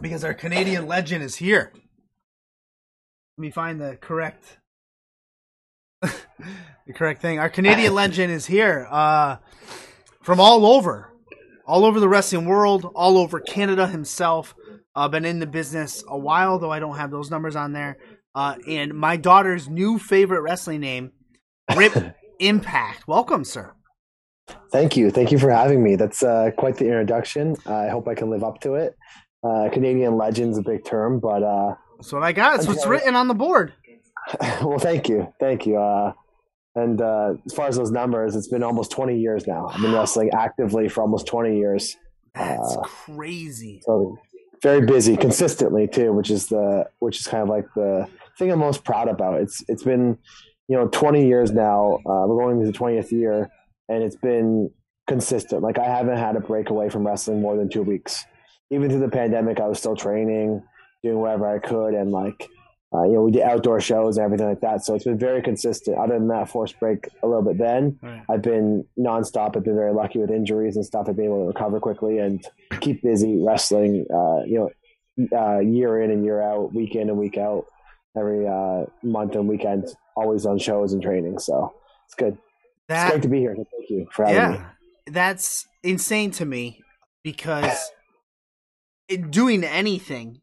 because our Canadian legend is here. Let me find the correct the correct thing. Our Canadian legend is here. Uh, from all over, all over the wrestling world, all over Canada himself. Uh, been in the business a while, though I don't have those numbers on there. Uh, and my daughter's new favorite wrestling name, Rip Impact. Welcome, sir. Thank you. Thank you for having me. That's uh, quite the introduction. I hope I can live up to it. Uh, Canadian legend's a big term, but uh, that's what I got. It's what's written on the board. well, thank you, thank you. Uh, and uh, as far as those numbers, it's been almost 20 years now. I've been wrestling actively for almost 20 years. That's uh, crazy. So very busy, consistently too, which is the which is kind of like the thing I'm most proud about. It's it's been you know 20 years now. Uh, we're going into the 20th year, and it's been consistent. Like I haven't had a break away from wrestling more than two weeks. Even through the pandemic, I was still training, doing whatever I could, and like uh, you know, we did outdoor shows and everything like that. So it's been very consistent. Other than that forced break a little bit then, right. I've been nonstop. I've been very lucky with injuries and stuff. I've been able to recover quickly and keep busy wrestling, uh, you know, uh, year in and year out, week in and week out, every uh, month and weekend, always on shows and training. So it's good. That, it's great to be here. Thank you for having yeah, me. That's insane to me because doing anything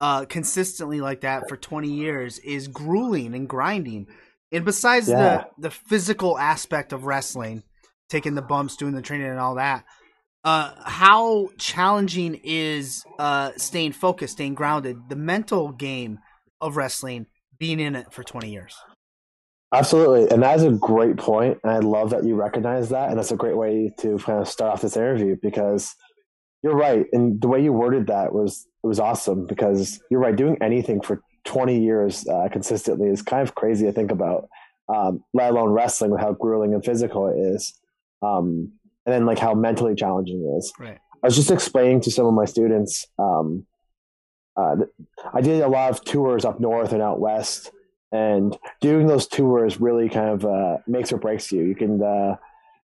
uh, consistently like that for 20 years is grueling and grinding. And besides yeah. the the physical aspect of wrestling, taking the bumps, doing the training, and all that, uh, how challenging is uh, staying focused, staying grounded, the mental game of wrestling, being in it for 20 years? Absolutely. And that's a great point. And I love that you recognize that. And that's a great way to kind of start off this interview because you're right. And the way you worded that was it was awesome because you're right. Doing anything for 20 years uh, consistently is kind of crazy to think about. Um, let alone wrestling with how grueling and physical it is, um, and then like how mentally challenging it is. Right. I was just explaining to some of my students. Um, uh, I did a lot of tours up north and out west, and doing those tours really kind of uh, makes or breaks you. You can uh,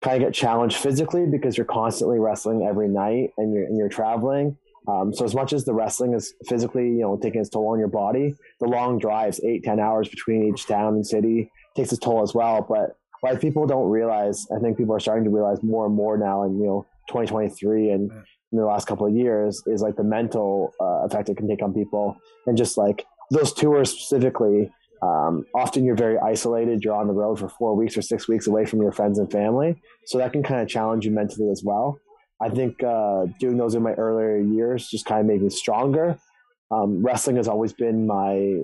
kind of get challenged physically because you're constantly wrestling every night and you're and you're traveling um, so as much as the wrestling is physically, you know, taking its toll on your body, the long drives, eight, ten hours between each town and city, takes its toll as well. But what people don't realize, I think people are starting to realize more and more now in, you know, 2023 and in the last couple of years is like the mental uh, effect it can take on people. And just like those tours specifically, um, often you're very isolated. You're on the road for four weeks or six weeks away from your friends and family. So that can kind of challenge you mentally as well. I think uh, doing those in my earlier years just kind of made me stronger. Um, wrestling has always been my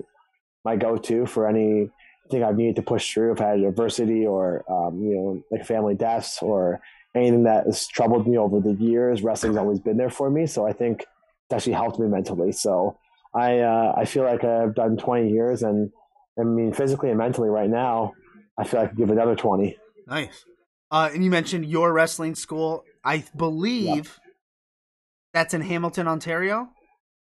my go-to for anything I've needed to push through. If I had adversity or um, you know like family deaths or anything that has troubled me over the years, wrestling's always been there for me. So I think it's actually helped me mentally. So I uh, I feel like I've done 20 years, and I mean physically and mentally right now, I feel like I could give another 20. Nice. Uh, and you mentioned your wrestling school. I believe yep. that's in Hamilton, Ontario.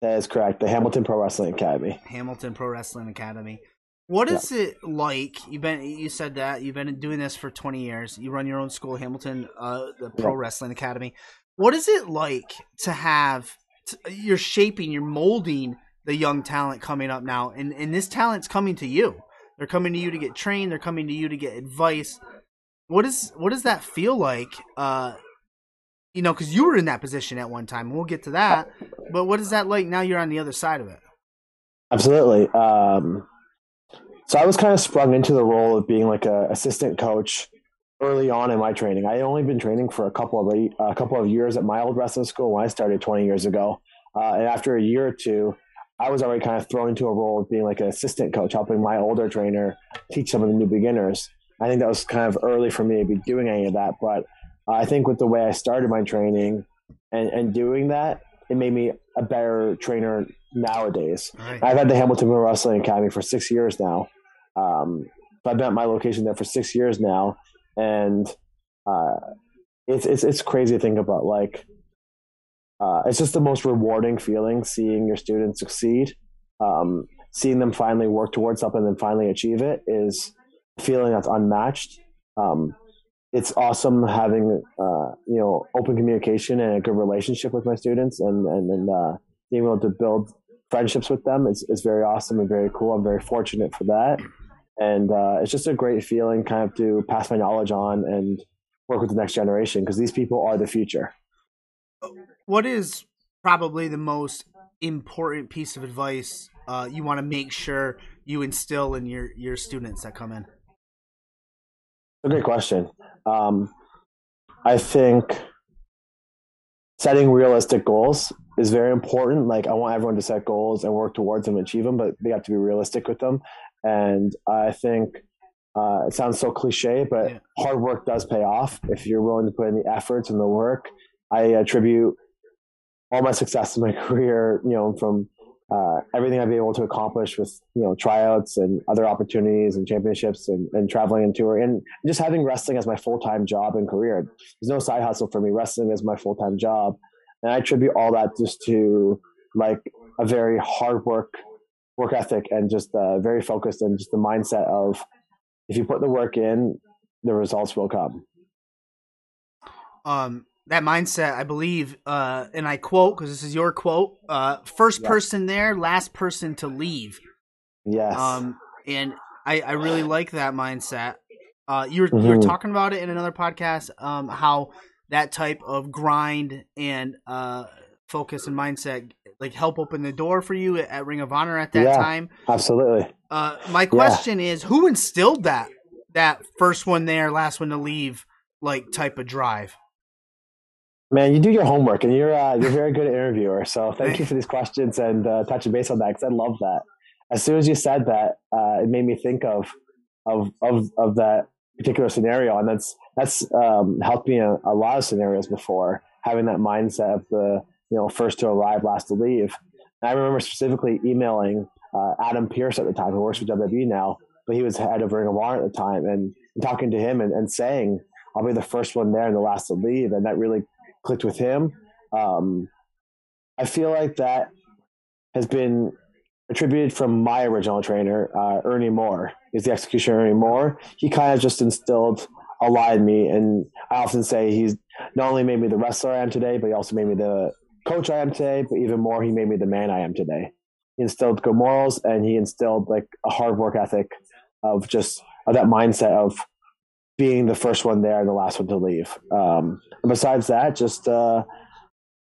That is correct. The Hamilton Pro Wrestling Academy. Hamilton Pro Wrestling Academy. What is yep. it like? You've been you said that you've been doing this for twenty years. You run your own school, Hamilton, uh, the Pro yep. Wrestling Academy. What is it like to have? To, you're shaping, you're molding the young talent coming up now, and and this talent's coming to you. They're coming to you to get trained. They're coming to you to get advice. What is what does that feel like? Uh, you know, because you were in that position at one time. We'll get to that. But what is that like now? You're on the other side of it. Absolutely. Um, so I was kind of sprung into the role of being like a assistant coach early on in my training. I had only been training for a couple of a couple of years at my old wrestling school when I started 20 years ago. Uh, and after a year or two, I was already kind of thrown into a role of being like an assistant coach, helping my older trainer teach some of the new beginners. I think that was kind of early for me to be doing any of that. But I think with the way I started my training and, and doing that, it made me a better trainer nowadays. Right. I've had the Hamilton Wrestling Academy for six years now. Um, I've been at my location there for six years now, and uh, it's it's it's crazy to think about. Like, uh, it's just the most rewarding feeling seeing your students succeed. Um, seeing them finally work towards something and then finally achieve it is a feeling that's unmatched. Um, it's awesome having uh, you know open communication and a good relationship with my students, and and, and uh, being able to build friendships with them is, is very awesome and very cool. I'm very fortunate for that. And uh, it's just a great feeling kind of to pass my knowledge on and work with the next generation because these people are the future. What is probably the most important piece of advice uh, you want to make sure you instill in your, your students that come in? A great question. Um, I think setting realistic goals is very important. Like I want everyone to set goals and work towards them and achieve them, but they have to be realistic with them. And I think uh, it sounds so cliche, but yeah. hard work does pay off if you're willing to put in the efforts and the work. I attribute all my success in my career, you know, from uh, everything I've been able to accomplish with you know tryouts and other opportunities and championships and, and traveling and touring and just having wrestling as my full time job and career. There's no side hustle for me. Wrestling is my full time job, and I attribute all that just to like a very hard work work ethic and just uh, very focused and just the mindset of if you put the work in, the results will come. Um, that mindset, I believe, uh, and I quote because this is your quote: uh, first person there, last person to leave." Yes. Um, and I, I really like that mindset. Uh, you were mm-hmm. you were mm-hmm. talking about it in another podcast. Um, how that type of grind and uh focus and mindset like help open the door for you at, Ring of Honor at that yeah, time. Absolutely. Uh, my question yeah. is, who instilled that that first one there, last one to leave, like type of drive? Man, you do your homework, and you're uh, you're a very good interviewer. So thank you for these questions and uh, touching base on that because I love that. As soon as you said that, uh, it made me think of of of of that particular scenario, and that's that's um, helped me in a lot of scenarios before. Having that mindset of the you know first to arrive, last to leave. And I remember specifically emailing uh, Adam Pearce at the time, who works for WWE now, but he was head of Ring of Honor at the time, and, and talking to him and, and saying, "I'll be the first one there and the last to leave," and that really clicked with him. Um, I feel like that has been attributed from my original trainer, uh, Ernie Moore. Is the executioner Ernie Moore? He kind of just instilled a lot in me, and I often say he's not only made me the wrestler I am today, but he also made me the coach I am today. But even more, he made me the man I am today. He instilled good morals, and he instilled like a hard work ethic of just of that mindset of being the first one there and the last one to leave. Um, and besides that, just uh,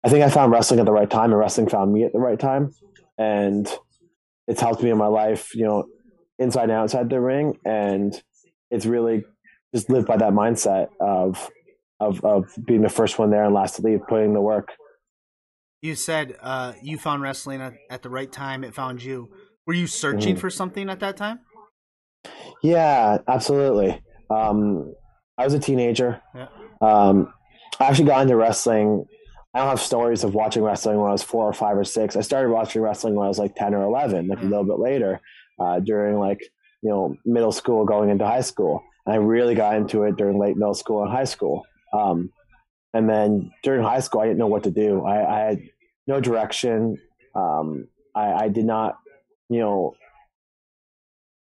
I think I found wrestling at the right time, and wrestling found me at the right time, and it's helped me in my life, you know, inside and outside the ring, and it's really just lived by that mindset of of of being the first one there and last to leave, putting the work. You said uh, you found wrestling at, at, the right time. It found you. Were you searching mm-hmm. for something at that time? Yeah, absolutely. Um, I was a teenager. Yeah. Um, I actually got into wrestling. I don't have stories of watching wrestling when I was four or five or six. I started watching wrestling when I was like ten or eleven, like a little bit later, uh, during like you know middle school, going into high school. And I really got into it during late middle school and high school. Um, and then during high school, I didn't know what to do. I, I had no direction. Um, I, I did not, you know,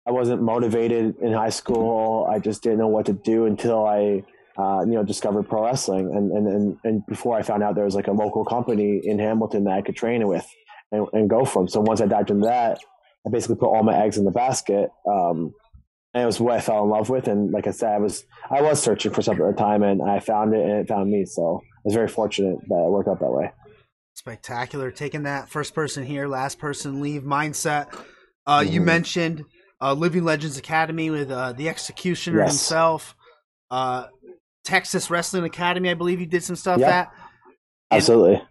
I wasn't motivated in high school. I just didn't know what to do until I, uh, you know, discovered pro wrestling. And, and, and, and before I found out there was like a local company in Hamilton that I could train with and, and go from. So once I dived into that, I basically put all my eggs in the basket. Um, and it was what I fell in love with. And like I said, I was, I was searching for something at the time and I found it and it found me. So I was very fortunate that it worked out that way. Spectacular. Taking that first person here, last person leave mindset. Uh, mm-hmm. You mentioned uh, Living Legends Academy with uh, the Executioner yes. himself, uh, Texas Wrestling Academy. I believe you did some stuff yeah. at. Absolutely.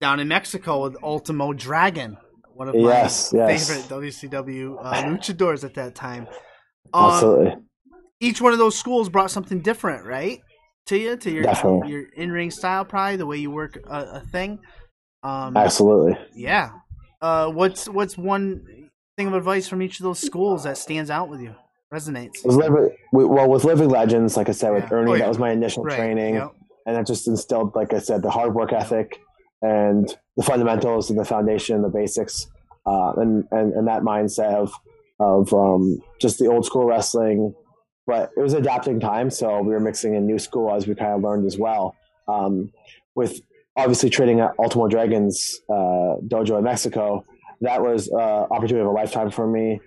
Down in Mexico with Ultimo Dragon, one of my yes, yes. favorite WCW uh, luchadors at that time. Um, Absolutely. Each one of those schools brought something different, right? To you, to your Definitely. your in ring style, probably the way you work a, a thing. Um, Absolutely. Yeah. Uh, what's what's one thing of advice from each of those schools that stands out with you, resonates? well, with Living Legends, like I said, with yeah. Ernie, oh, yeah. that was my initial right. training, yep. and that just instilled, like I said, the hard work ethic and the fundamentals and the foundation and the basics, uh, and, and and that mindset of of um, just the old school wrestling. But it was adapting time, so we were mixing in new school as we kind of learned as well. Um, with obviously training at Ultimo Dragons uh, dojo in Mexico, that was uh, opportunity of a lifetime for me.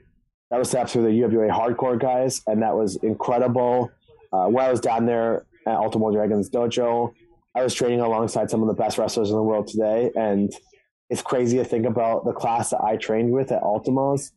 That was set through the UWA hardcore guys, and that was incredible. Uh, when I was down there at Ultimate Dragons dojo, I was training alongside some of the best wrestlers in the world today, and it's crazy to think about the class that I trained with at Ultimos,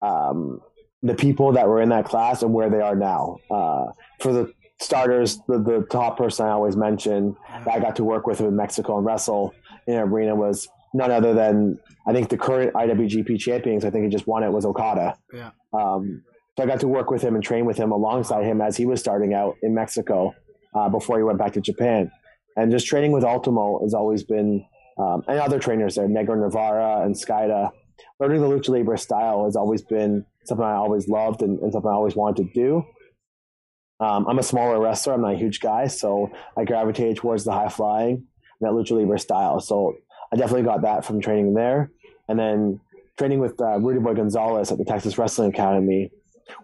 um, the people that were in that class and where they are now. Uh, for the starters, the, the top person I always mention that I got to work with in Mexico and wrestle in an arena was none other than I think the current IWGP champions. I think he just won it was Okada. Yeah. Um, so I got to work with him and train with him alongside him as he was starting out in Mexico uh, before he went back to Japan. And just training with Ultimo has always been, um, and other trainers there, Negro Navarro and Skayde. Learning the lucha libre style has always been something I always loved and, and something I always wanted to do. Um, I'm a smaller wrestler. I'm not a huge guy, so I gravitated towards the high flying that lucha libre style. So I definitely got that from training there, and then training with uh, Rudy Boy Gonzalez at the Texas Wrestling Academy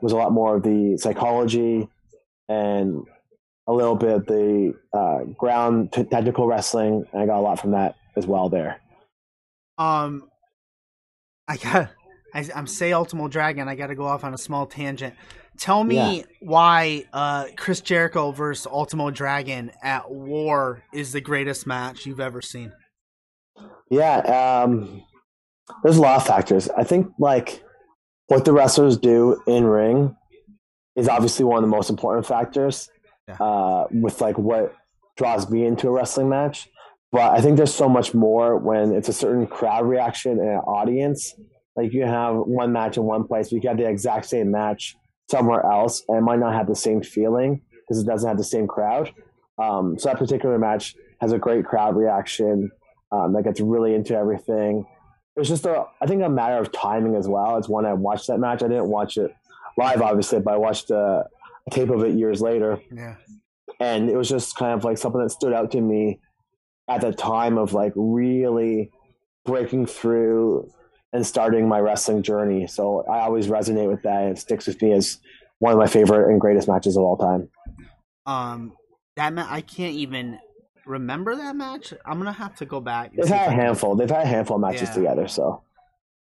was a lot more of the psychology and a little bit of the uh, ground t- technical wrestling. And I got a lot from that as well there. Um, I got. I, I'm say Ultimo Dragon. I got to go off on a small tangent. Tell me Yeah. why uh, Chris Jericho versus Ultimo Dragon at War is the greatest match you've ever seen. Yeah, um, there's a lot of factors. I think like what the wrestlers do in ring is obviously one of the most important factors. Yeah. Uh, with like what draws me into a wrestling match, but I think there's so much more when it's a certain crowd reaction and an audience. Like you have one match in one place, but you can have the exact same match somewhere else, and it might not have the same feeling because it doesn't have the same crowd. Um, so that particular match has a great crowd reaction um, that gets really into everything. It's just a, I think a matter of timing as well. It's when I watched that match. I didn't watch it live, obviously, but I watched a, a tape of it years later, Yeah. and it was just kind of like something that stood out to me at the time of like really breaking through and starting my wrestling journey. So I always resonate with that. It sticks with me as one of my favorite and greatest matches of all time. Um, that ma- I can't even remember that match. I'm gonna have to go back. They've had a handful. They've had a handful of matches Yeah. together. So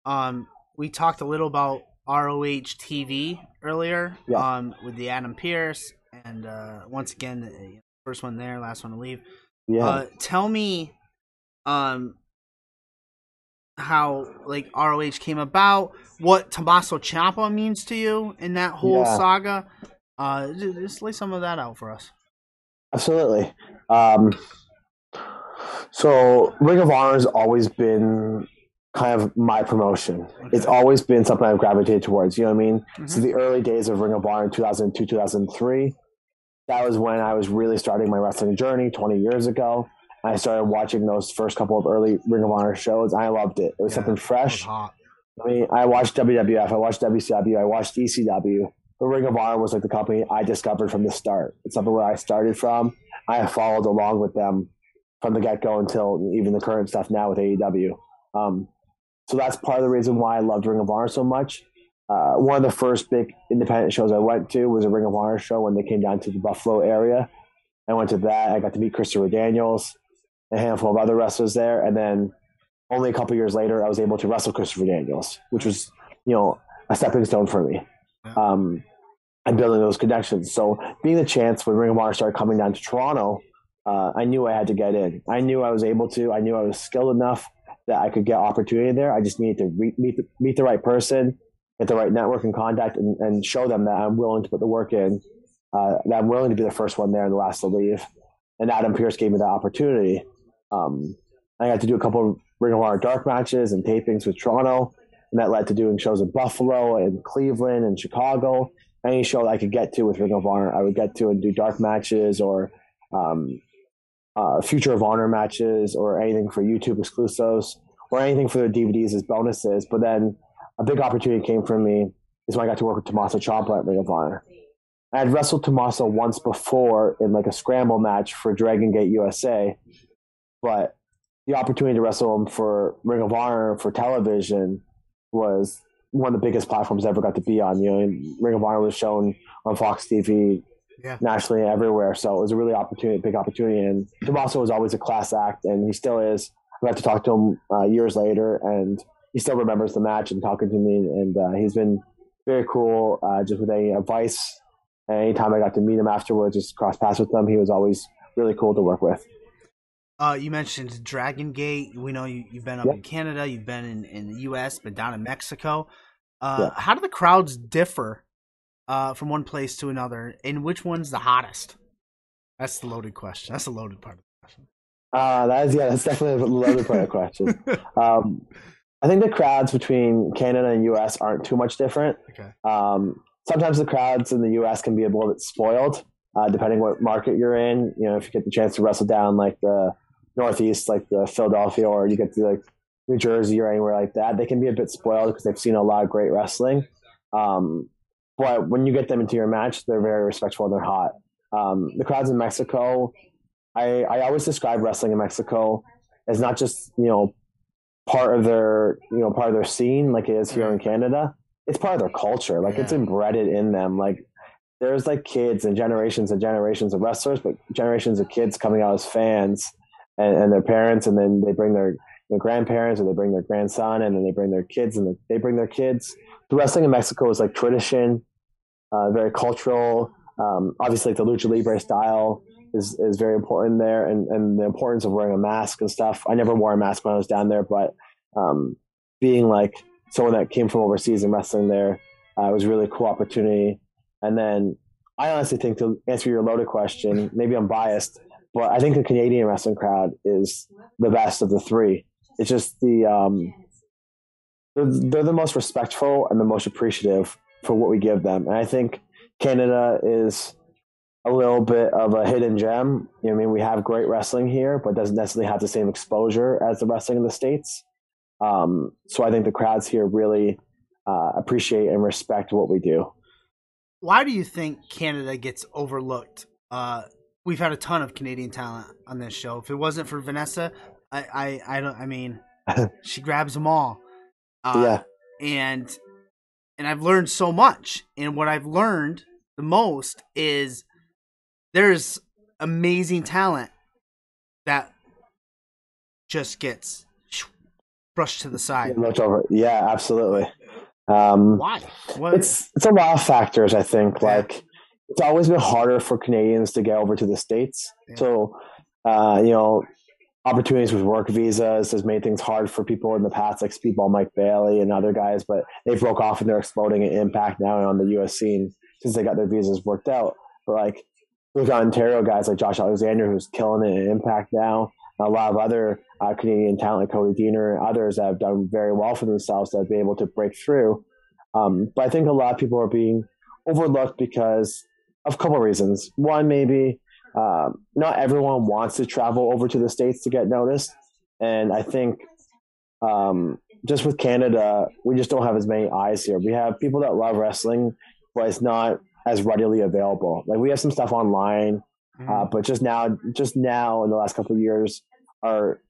Um, we talked a little about ROH TV earlier. Yeah. Um, with the Adam Pearce, and uh, once again, the first one there, last one to leave. yeah. Uh, tell me, um, how like ROH came about, what Tommaso Ciampa means to you in that whole Yeah. saga. Uh, ju- just lay some of that out for us. Absolutely. Um, so Ring of Honor has always been kind of my promotion. It's always been something I've gravitated towards. You know what I mean? Mhm. So the early days of Ring of Honor, 2002, 2003, that was when I was really starting my wrestling journey 20 years ago. I started watching those first couple of early Ring of Honor shows. I loved it. It was Yeah, something was fresh. hot. I mean, I watched WWF, I watched WCW, I watched ECW. But Ring of Honor was like the company I discovered from the start. It's something where I started from. I have followed along with them from the get go until even the current stuff now with AEW. Um, so that's part of the reason why I loved Ring of Honor so much. Uh, one of the first big independent shows I went to was a Ring of Honor show when they came down to the Buffalo area. I went to that. I got to meet Christopher Daniels, a handful of other wrestlers there, and then only a couple years later, I was able to wrestle Christopher Daniels, which was, you know, a stepping stone for me. Um, and building those connections. So being the chance when Ring of Honor started coming down to Toronto, uh, I knew I had to get in. I knew I was able to. I knew I was skilled enough that I could get opportunity there. I just needed to re- meet the, meet the right person, get the right network and contact, and, and show them that I'm willing to put the work in. Uh, that I'm willing to be the first one there and the last to leave. And Adam Pearce gave me that opportunity. Um, I got to do a couple of Ring of Honor dark matches and tapings with Toronto, and that led to doing shows in Buffalo and Cleveland and Chicago. Any show that I could get to with Ring of Honor, I would get to and do dark matches or um, uh, Future of Honor matches or anything for YouTube exclusives or anything for their DVDs as bonuses. But then a big opportunity came for me is when I got to work with Tommaso Ciampa at Ring of Honor. I had wrestled Tommaso once before in like a scramble match for Dragon Gate USA, but the opportunity to wrestle him for Ring of Honor for television was one of the biggest platforms I ever got to be on. You know, Ring of Honor was shown on Fox TV yeah. nationally everywhere. So it was a really opportunity, big opportunity. And Tommaso was always a class act, and he still is. I got to talk to him uh, years later, and he still remembers the match and talking to me. And uh, he's been very cool, uh, just with any advice. And anytime I got to meet him afterwards, just cross paths with him, he was always really cool to work with. Uh, you mentioned Dragon Gate. We know you, have been up yep. in Canada, you've been in, in the U.S., but down in Mexico. Uh, yeah. How do the crowds differ uh, from one place to another, and which one's the hottest? That's the loaded question. That's the loaded part of the question. Uh, that is yeah, that's definitely a loaded part of the question. Um, I think the crowds between Canada and U.S. aren't too much different. Okay. Um, sometimes the crowds in the U.S. can be a little bit spoiled, uh, depending what market you're in. You know, if you get the chance to wrestle down like the Northeast, like the Philadelphia, or you get to like New Jersey or anywhere like that, they can be a bit spoiled because they've seen a lot of great wrestling. Um, but when you get them into your match, they're very respectful and they're hot. Um, the crowds in Mexico, I, I always describe wrestling in Mexico as not just you know part of their you know part of their scene like it is here in Canada. It's part of their culture. Like yeah. it's embedded in them. Like there's like kids and generations and generations of wrestlers, but generations of kids coming out as fans and, and their parents, and then they bring their, their grandparents, or they bring their grandson, and then they bring their kids, and they bring their kids. The wrestling in Mexico is like tradition, uh, very cultural. Um, obviously, like the lucha libre style is is very important there, and and the importance of wearing a mask and stuff. I never wore a mask when I was down there, but um, being like someone that came from overseas and wrestling there uh, was really a cool opportunity. And then I honestly think to answer your loaded question, maybe I'm biased, but I think the Canadian wrestling crowd is the best of the three. It's just the um, they're, they're the most respectful and the most appreciative for what we give them. And I think Canada is a little bit of a hidden gem. You know, I mean, we have great wrestling here, but doesn't necessarily have the same exposure as the wrestling in the states. Um, so I think the crowds here really uh, appreciate and respect what we do. Why do you think Canada gets overlooked? Uh, we've had a ton of Canadian talent on this show. If it wasn't for Vanessa, I, I, I don't. I mean, she grabs them all. Uh, yeah. And and I've learned so much. And what I've learned the most is there's amazing talent that just gets brushed to the side. Yeah, absolutely. Um, Why? What? It's it's a lot of factors. I think yeah. like it's always been harder for Canadians to get over to the states. Yeah. So, uh, you know, opportunities with work visas has made things hard for people in the past, like Speedball Mike Bailey and other guys. But they broke off and they're exploding in impact now on the U.S. scene since they got their visas worked out. But like we've got Ontario guys like Josh Alexander who's killing it in impact now. A lot of other uh, Canadian talent, like Cody Deaner and others, that have done very well for themselves that have been able to break through. Um, but I think a lot of people are being overlooked because a couple of reasons. One, maybe um, not everyone wants to travel over to the states to get noticed, and I think um, just with Canada, we just don't have as many eyes here. We have people that love wrestling, but it's not as readily available. Like we have some stuff online, mm. uh, but just now, just now in the last couple of years, our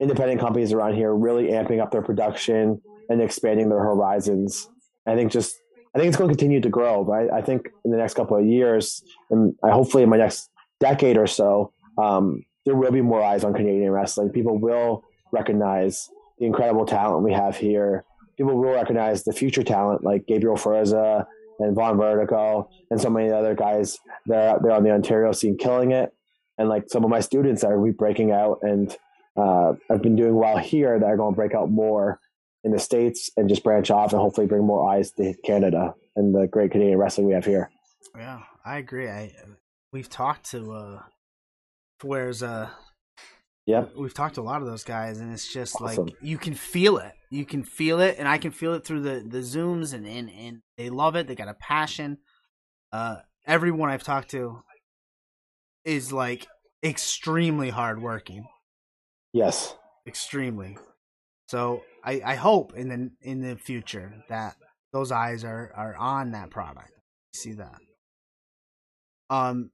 independent companies around here really amping up their production and expanding their horizons. I think just I think it's going to continue to grow, but I, I think in the next couple of years, and I, hopefully in my next decade or so, um, there will be more eyes on Canadian wrestling. People will recognize the incredible talent we have here. People will recognize the future talent like Gabriel Ferza and Vaughn Vertigo and so many other guys that are out there on the Ontario scene killing it. And like some of my students that are breaking out and uh, I've been doing well here that are going to break out more in the states and just branch off and hopefully bring more eyes to Canada and the great Canadian wrestling we have here. Yeah, I agree. I we've talked to uh where's uh yeah. we've talked to a lot of those guys and it's just awesome. like you can feel it. You can feel it and i can feel it through the the zooms and and, and they love it. They got a passion. Uh everyone i've talked to is like extremely hardworking. Yes. Extremely so I, I hope in the in the future that those eyes are are on that product. See that. Um,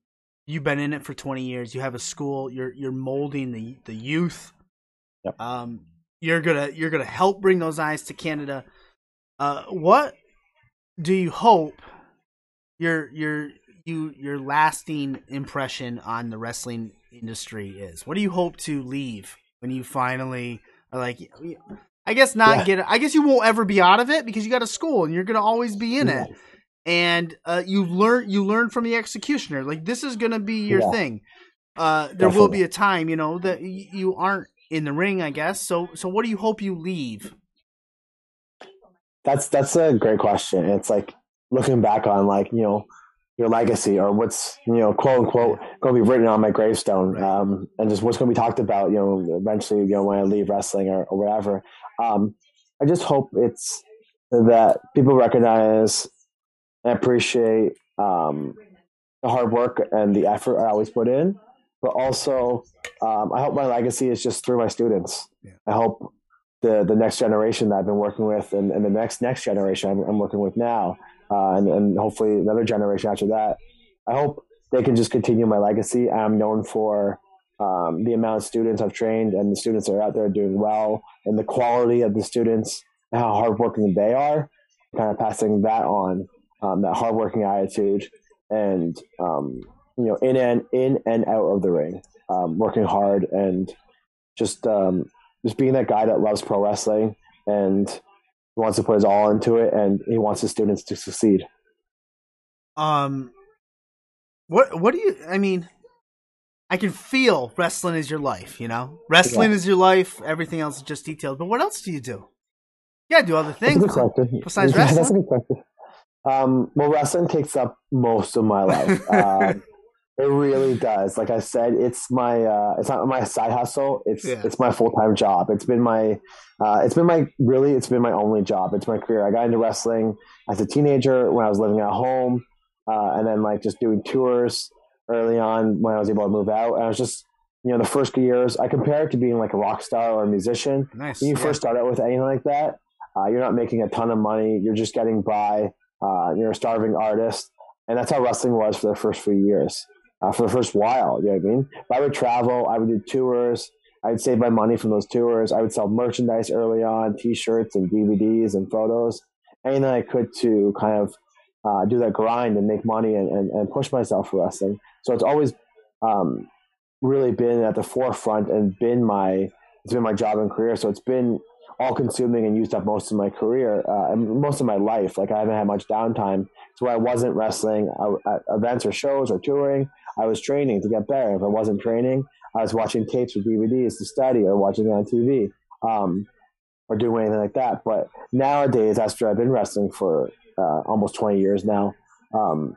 you've been in it for twenty years. You have a school. You're you're molding the the youth. Yep. Um, you're gonna you're gonna help bring those eyes to Canada. Uh, what do you hope your your you your lasting impression on the wrestling industry is? What do you hope to leave when you finally like? I guess not yeah. get it. I guess you won't ever be out of it because you got a school and you're gonna always be in yeah. it. And uh, you learn you learn from the executioner. Like this is gonna be your yeah. thing. Uh, there Definitely. will be a time, you know, that you aren't in the ring. I guess. So so what do you hope you leave? That's that's a great question. It's like looking back on like you know your legacy or what's you know quote unquote going to be written on my gravestone um, and just what's going to be talked about you know eventually you know when I leave wrestling or, or whatever. Um, I just hope it's that people recognize and appreciate um, the hard work and the effort I always put in, but also um, I hope my legacy is just through my students. Yeah. I hope the the next generation that I've been working with and, and the next next generation I'm, I'm working with now uh, and, and hopefully another generation after that. I hope they can just continue my legacy. I'm known for um, the amount of students I've trained and the students that are out there doing well and the quality of the students and how hardworking they are, kind of passing that on, um, that hardworking attitude and, um, you know, in and in and out of the ring, um, working hard and just, um, just being that guy that loves pro wrestling and wants to put his all into it and he wants his students to succeed. Um, what what do you? I mean, I can feel wrestling is your life. You know, wrestling yeah. is your life. Everything else is just details. But what else do you do? Yeah, do other things besides wrestling. That's a good question. Um, well, wrestling takes up most of my life. um, it really does. Like I said, it's my uh, it's not my side hustle. It's yeah. it's my full time job. It's been my uh, it's been my really it's been my only job. It's my career. I got into wrestling as a teenager when I was living at home, uh, and then like just doing tours early on when I was able to move out. And I was just you know the first few years I compare it to being like a rock star or a musician. Nice. When you yeah. first start out with anything like that, uh, you're not making a ton of money. You're just getting by. Uh, you're a starving artist, and that's how wrestling was for the first few years uh, for the first while. You know what I mean? If I would travel, I would do tours. I'd save my money from those tours. I would sell merchandise early on, T-shirts and DVDs and photos, anything I could to kind of uh, do that grind and make money and, and, and, push myself for wrestling. So it's always um, really been at the forefront and been my it's been my job and career. So it's been all consuming and used up most of my career uh, and most of my life. Like I haven't had much downtime. So I wasn't wrestling uh, at events or shows or touring. I was training to get better. If I wasn't training, I was watching tapes or DVDs to study or watching it on TV um, or doing anything like that. But nowadays, after I've been wrestling for uh, almost 20 years now, um,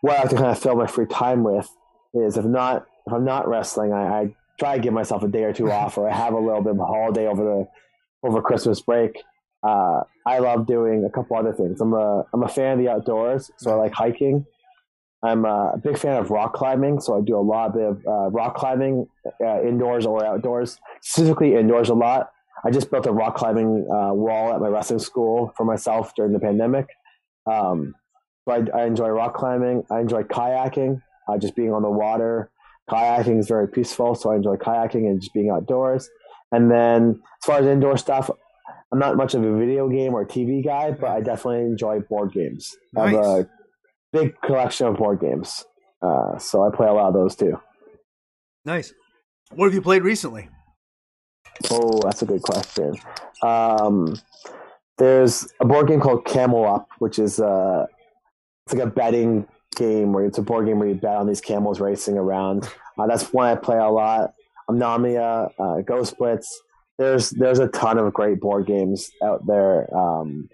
what I have to kind of fill my free time with is if not if I'm not wrestling, I, I try to give myself a day or two off, or I have a little bit of a holiday over the over Christmas break. Uh, I love doing a couple other things. I'm a I'm a fan of the outdoors, so I like hiking. I'm a big fan of rock climbing, so I do a lot of uh, rock climbing uh, indoors or outdoors. Specifically indoors a lot. I just built a rock climbing uh, wall at my wrestling school for myself during the pandemic. Um, so I, I, enjoy rock climbing. I enjoy kayaking, uh, just being on the water. Kayaking is very peaceful, so I enjoy kayaking and just being outdoors. And then as far as indoor stuff, I'm not much of a video game or TV guy, but I definitely enjoy board games. Nice. I have a big collection of board games, uh, so I play a lot of those too. Nice. What have you played recently? Oh, that's a good question. Um, there's a board game called Camel Up, which is uh, it's like a betting game where it's a board game where you bet on these camels racing around. Uh, that's one I play a lot. Omnalia, uh, Ghost Blitz. There's there's a ton of great board games out there. Um,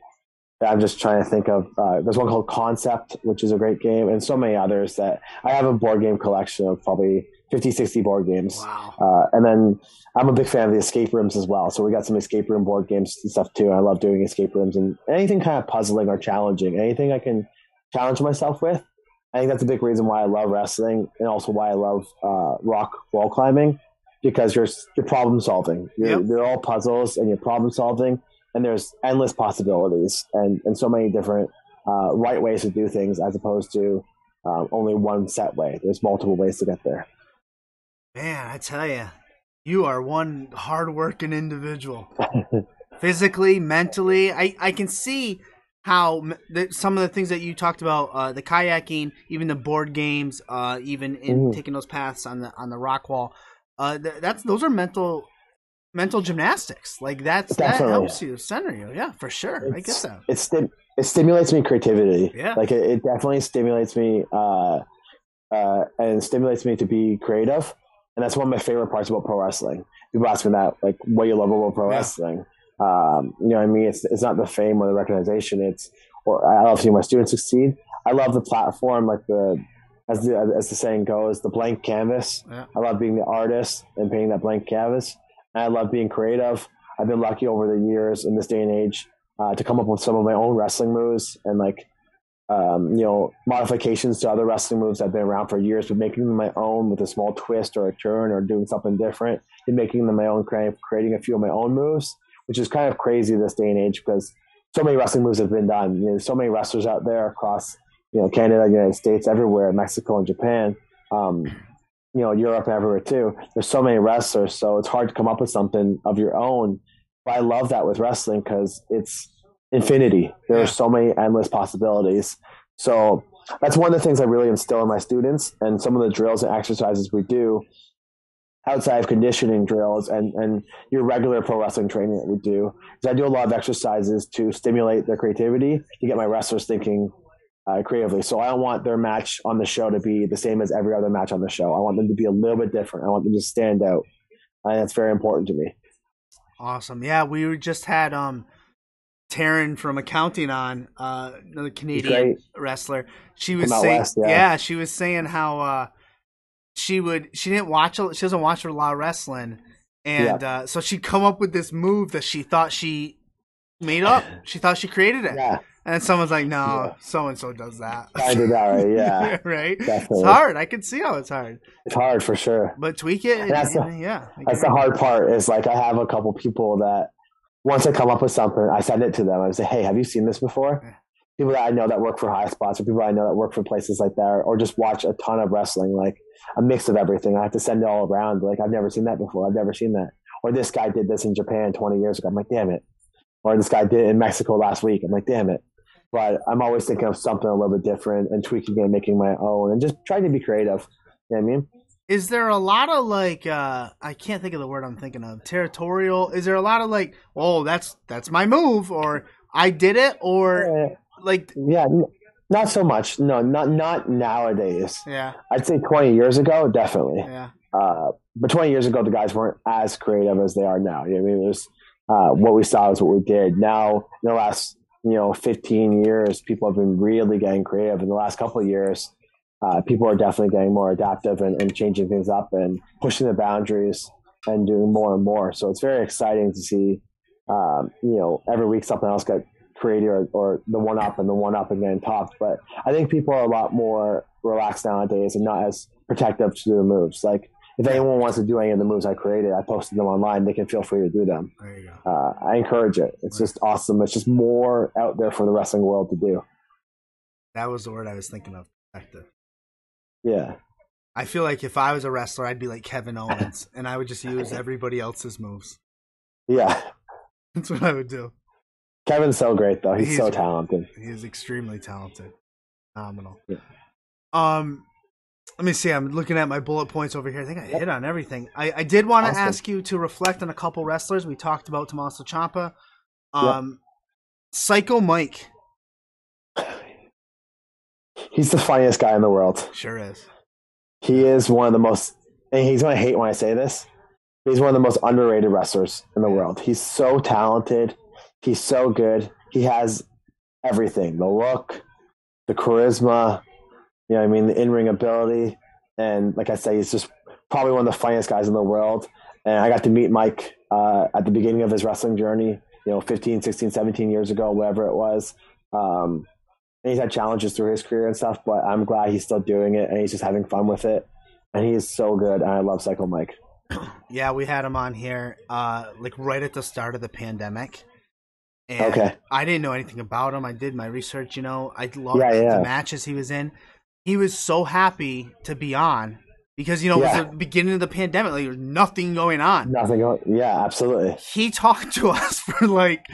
I'm just trying to think of. Uh, there's one called Concept, which is a great game, and so many others that I have a board game collection of probably 50, 60 board games. Wow. Uh, and then I'm a big fan of the escape rooms as well. So we got some escape room board games and stuff too. I love doing escape rooms and anything kind of puzzling or challenging, anything I can challenge myself with. I think that's a big reason why I love wrestling and also why I love uh, rock wall climbing because you're you're problem solving. You're, yep. They're all puzzles and you're problem solving and there's endless possibilities and, and so many different uh, right ways to do things as opposed to uh, only one set way. There's multiple ways to get there. Man, I tell you, you are one hardworking individual. Physically, mentally, I, I can see how some of the things that you talked about, uh, the kayaking, even the board games, uh, even in Mhm. taking those paths on the on the rock wall. Uh, th- that's those are mental mental gymnastics. Like that's that helps you center you. Yeah, for sure. I get It's- that. It sti- it stimulates me creativity. Yeah. Like it, it definitely stimulates me, uh, uh, and stimulates me to be creative. And that's one of my favorite parts about pro wrestling. People ask me that, like, what you love about pro Yeah. wrestling. Um, you know, what I mean, it's it's not the fame or the recognition. It's, or I love seeing my students succeed. I love the platform, like the, as the as the saying goes, the blank canvas. Yeah. I love being the artist and painting that blank canvas. I love being creative. I've been lucky over the years in this day and age uh, to come up with some of my own wrestling moves and like um, you know modifications to other wrestling moves that have been around for years, but making them my own with a small twist or a turn or doing something different and making them my own, creating a few of my own moves, which is kind of crazy this day and age because so many wrestling moves have been done. You know, there's so many wrestlers out there across you know Canada, United States, everywhere, Mexico, and Japan. Um, you know, Europe and everywhere too. There's so many wrestlers, so it's hard to come up with something of your own. But I love that with wrestling because it's infinity. There are so many endless possibilities. So that's one of the things I really instill in my students, and some of the drills and exercises we do outside of conditioning drills and, and your regular pro wrestling training that we do is I do a lot of exercises to stimulate their creativity to get my wrestlers thinking uh, creatively. So I don't want their match on the show to be the same as every other match on the show. I want them to be a little bit different. I want them to stand out. And that's very important to me. Awesome. Yeah, we just had um Taryn from accounting on, uh another Canadian great. wrestler. She was saying west, yeah. yeah. she was saying how uh she would she didn't watch a, she doesn't watch a lot of wrestling. And uh so she'd come up with this move that she thought she made up. She thought she created it. Yeah, And someone's like, No, so and so does that. I did that right. Yeah, right? definitely. It's hard. I can see how it's hard. It's hard for sure. But tweak it and, That's the- and- yeah. I That's the hard part. Is like I have a couple people that once I come up with something, I send it to them. I say, "Hey, have you seen this before?" Yeah. People that I know that work for high spots, or people I know that work for places like that, or just watch a ton of wrestling, like a mix of everything. I have to send it all around. Like I've never seen that before. I've never seen that. Or this guy did this in Japan 20 years ago. I'm like, damn it. Or this guy did it in Mexico last week. I'm like, damn it. But I'm always thinking of something a little bit different and tweaking and making my own and just trying to be creative. You know what I mean? Is there a lot of like uh I can't think of the word I'm thinking of. Territorial? Is there a lot of like, "Oh, that's that's my move," or "I did it," or Yeah. like, Yeah, n- not so much. No, not not nowadays. yeah, I'd say 20 years ago, definitely. yeah, Uh, but 20 years ago, the guys weren't as creative as they are now. You know what I mean? It was uh, what we saw is what we did. Now, in the last you know 15 years, people have been really getting creative. In the last couple of years, uh, people are definitely getting more adaptive and, and changing things up and pushing the boundaries and doing more and more. So it's very exciting to see. Um, you know, every week something else got created or, or the one up and the one up and getting topped. But I think people are a lot more relaxed nowadays and not as protective to the moves. Like if anyone wants to do any of the moves I created, I posted them online. They can feel free to do them. there you go. Uh, I encourage it. It's just awesome. It's just more out there for the wrestling world to do. That was the word I was thinking of. Yeah. I feel like if I was a wrestler, I'd be like Kevin Owens, and I would just use everybody else's moves. Yeah. That's what I would do. Kevin's so great though. He's, He's- so talented. He is extremely talented, phenomenal. Yeah. Um, let me see. I'm looking at my bullet points over here. I think I hit on everything. I, I did want to Awesome. ask you to reflect on a couple wrestlers. We talked about Tommaso Ciampa. Um, Psycho Mike He's the funniest guy in the world. sure is. He is one of the most, and he's going to hate when I say this. He's one of the most underrated wrestlers in the world. He's so talented. He's so good. He has everything the look, the charisma, you know, I mean, the in ring ability. And like I say, he's just probably one of the funniest guys in the world. And I got to meet Mike uh, at the beginning of his wrestling journey, you know, 15, 16, 17 years ago, whatever it was. Um, and he's had challenges through his career and stuff, but I'm glad he's still doing it and he's just having fun with it. And he is so good. And I love Psycho Mike. Yeah, we had him on here, uh, like right at the start of the pandemic. And Okay. I didn't know anything about him. I did my research. You know, I loved Yeah, yeah. the matches he was in. He was so happy to be on because you know it was the beginning of the pandemic. Like there was nothing going on. Nothing. Else. Yeah, absolutely. He talked to us for like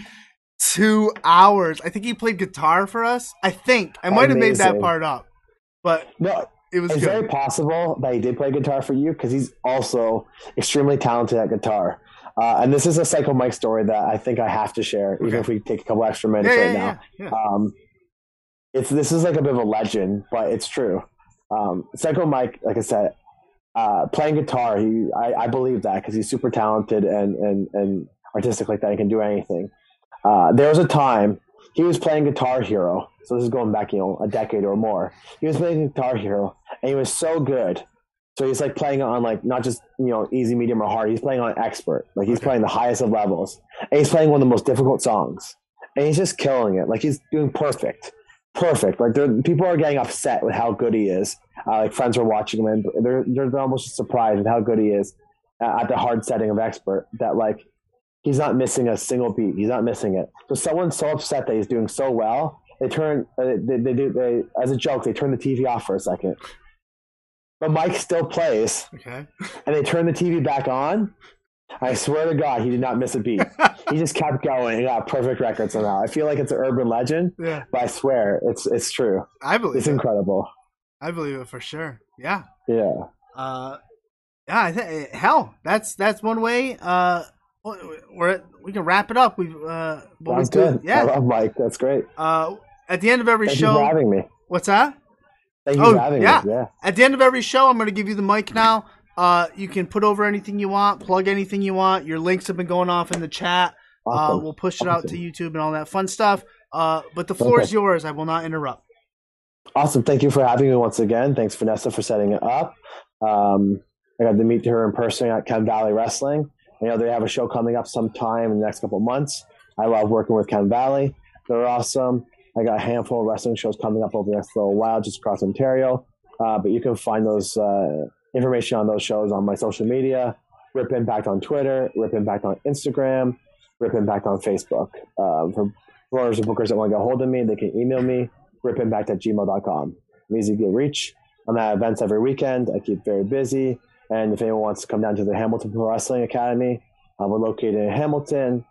two hours. I think he played guitar for us. I think I might have made that part up, but No, it was it's good. very possible that he did play guitar for you because he's also extremely talented at guitar. Uh, and this is a Psycho Mike story that I think I have to share, even if we take a couple extra minutes yeah, right yeah, now. yeah, yeah. Um, it's this is like a bit of a legend, but it's true. Um, Psycho Mike, like I said, uh, playing guitar, he I, I believe that because he's super talented and, and and artistic like that. He can do anything. Uh, there was a time he was playing Guitar Hero, so this is going back, you know, a decade or more. He was playing Guitar Hero, and he was so good. So he's like playing on like not just you know easy, medium, or hard. He's playing on expert. Like he's Okay. playing the highest of levels, and he's playing one of the most difficult songs, and he's just killing it. Like he's doing perfect, perfect. Like people are getting upset with how good he is. Uh, like friends are watching him, and they're they're almost surprised with how good he is uh, at the hard setting of expert. That like he's not missing a single beat. He's not missing it. So someone's so upset that he's doing so well, they turn uh, they, they do they as a joke they turn the TV off for a second. But Mike still plays, okay. and they turn the TV back on. I swear to God, he did not miss a beat. he just kept going and got perfect record somehow. I feel like it's an urban legend, Yeah, but I swear it's it's true. I believe It's it. incredible. I believe it for sure. Yeah. Yeah. Uh, yeah. I think hell, that's that's one way. Uh, we're we can wrap it up. We've uh, what we Sounds do- good. I Yeah. love Mike. That's great. Uh, at the end of every Thank you for show, having me. what's that? Thank you Oh, for having yeah. me. Yeah. At the end of every show, I'm going to give you the mic now. Uh, you can put over anything you want, plug anything you want. Your links have been going off in the chat. Uh, we'll push it out to YouTube and all that fun stuff. Uh, but the floor is yours. I will not interrupt. Awesome. Thank you for having me once again. Thanks, Vanessa, for setting it up. Um, I got to meet her in person at Chem Valley Wrestling. You know, they have a show coming up sometime in the next couple of months. I love working with Chem Valley. They're awesome. I got a handful of wrestling shows coming up over the next little while just across Ontario. Uh, but you can find those uh, information on those shows on my social media. Rip Impact on Twitter, Rip Impact on Instagram, Rip Impact on Facebook. Um, for runners and bookers that want to get a hold of me, they can email me, ripimpact at gmail.com. I'm easy to get reach. I'm at events every weekend. I keep very busy. And if anyone wants to come down to the Hamilton Pro Wrestling Academy, uh, we're located in Hamilton.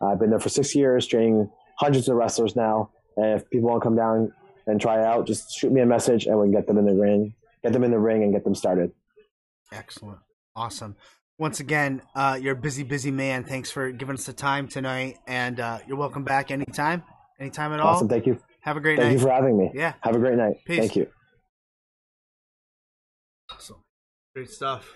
I've been there for six years, training hundreds of wrestlers now. And if people want to come down and try it out, just shoot me a message and we can get them in the ring, get them in the ring and get them started. Excellent. Awesome. Once again, uh, you're a busy, busy man. Thanks for giving us the time tonight. And uh, you're welcome back anytime. Anytime at all. Awesome. Thank you. Have a great Thank night. you for having me. yeah. Have a great night. Peace. Thank you. Awesome. Great stuff.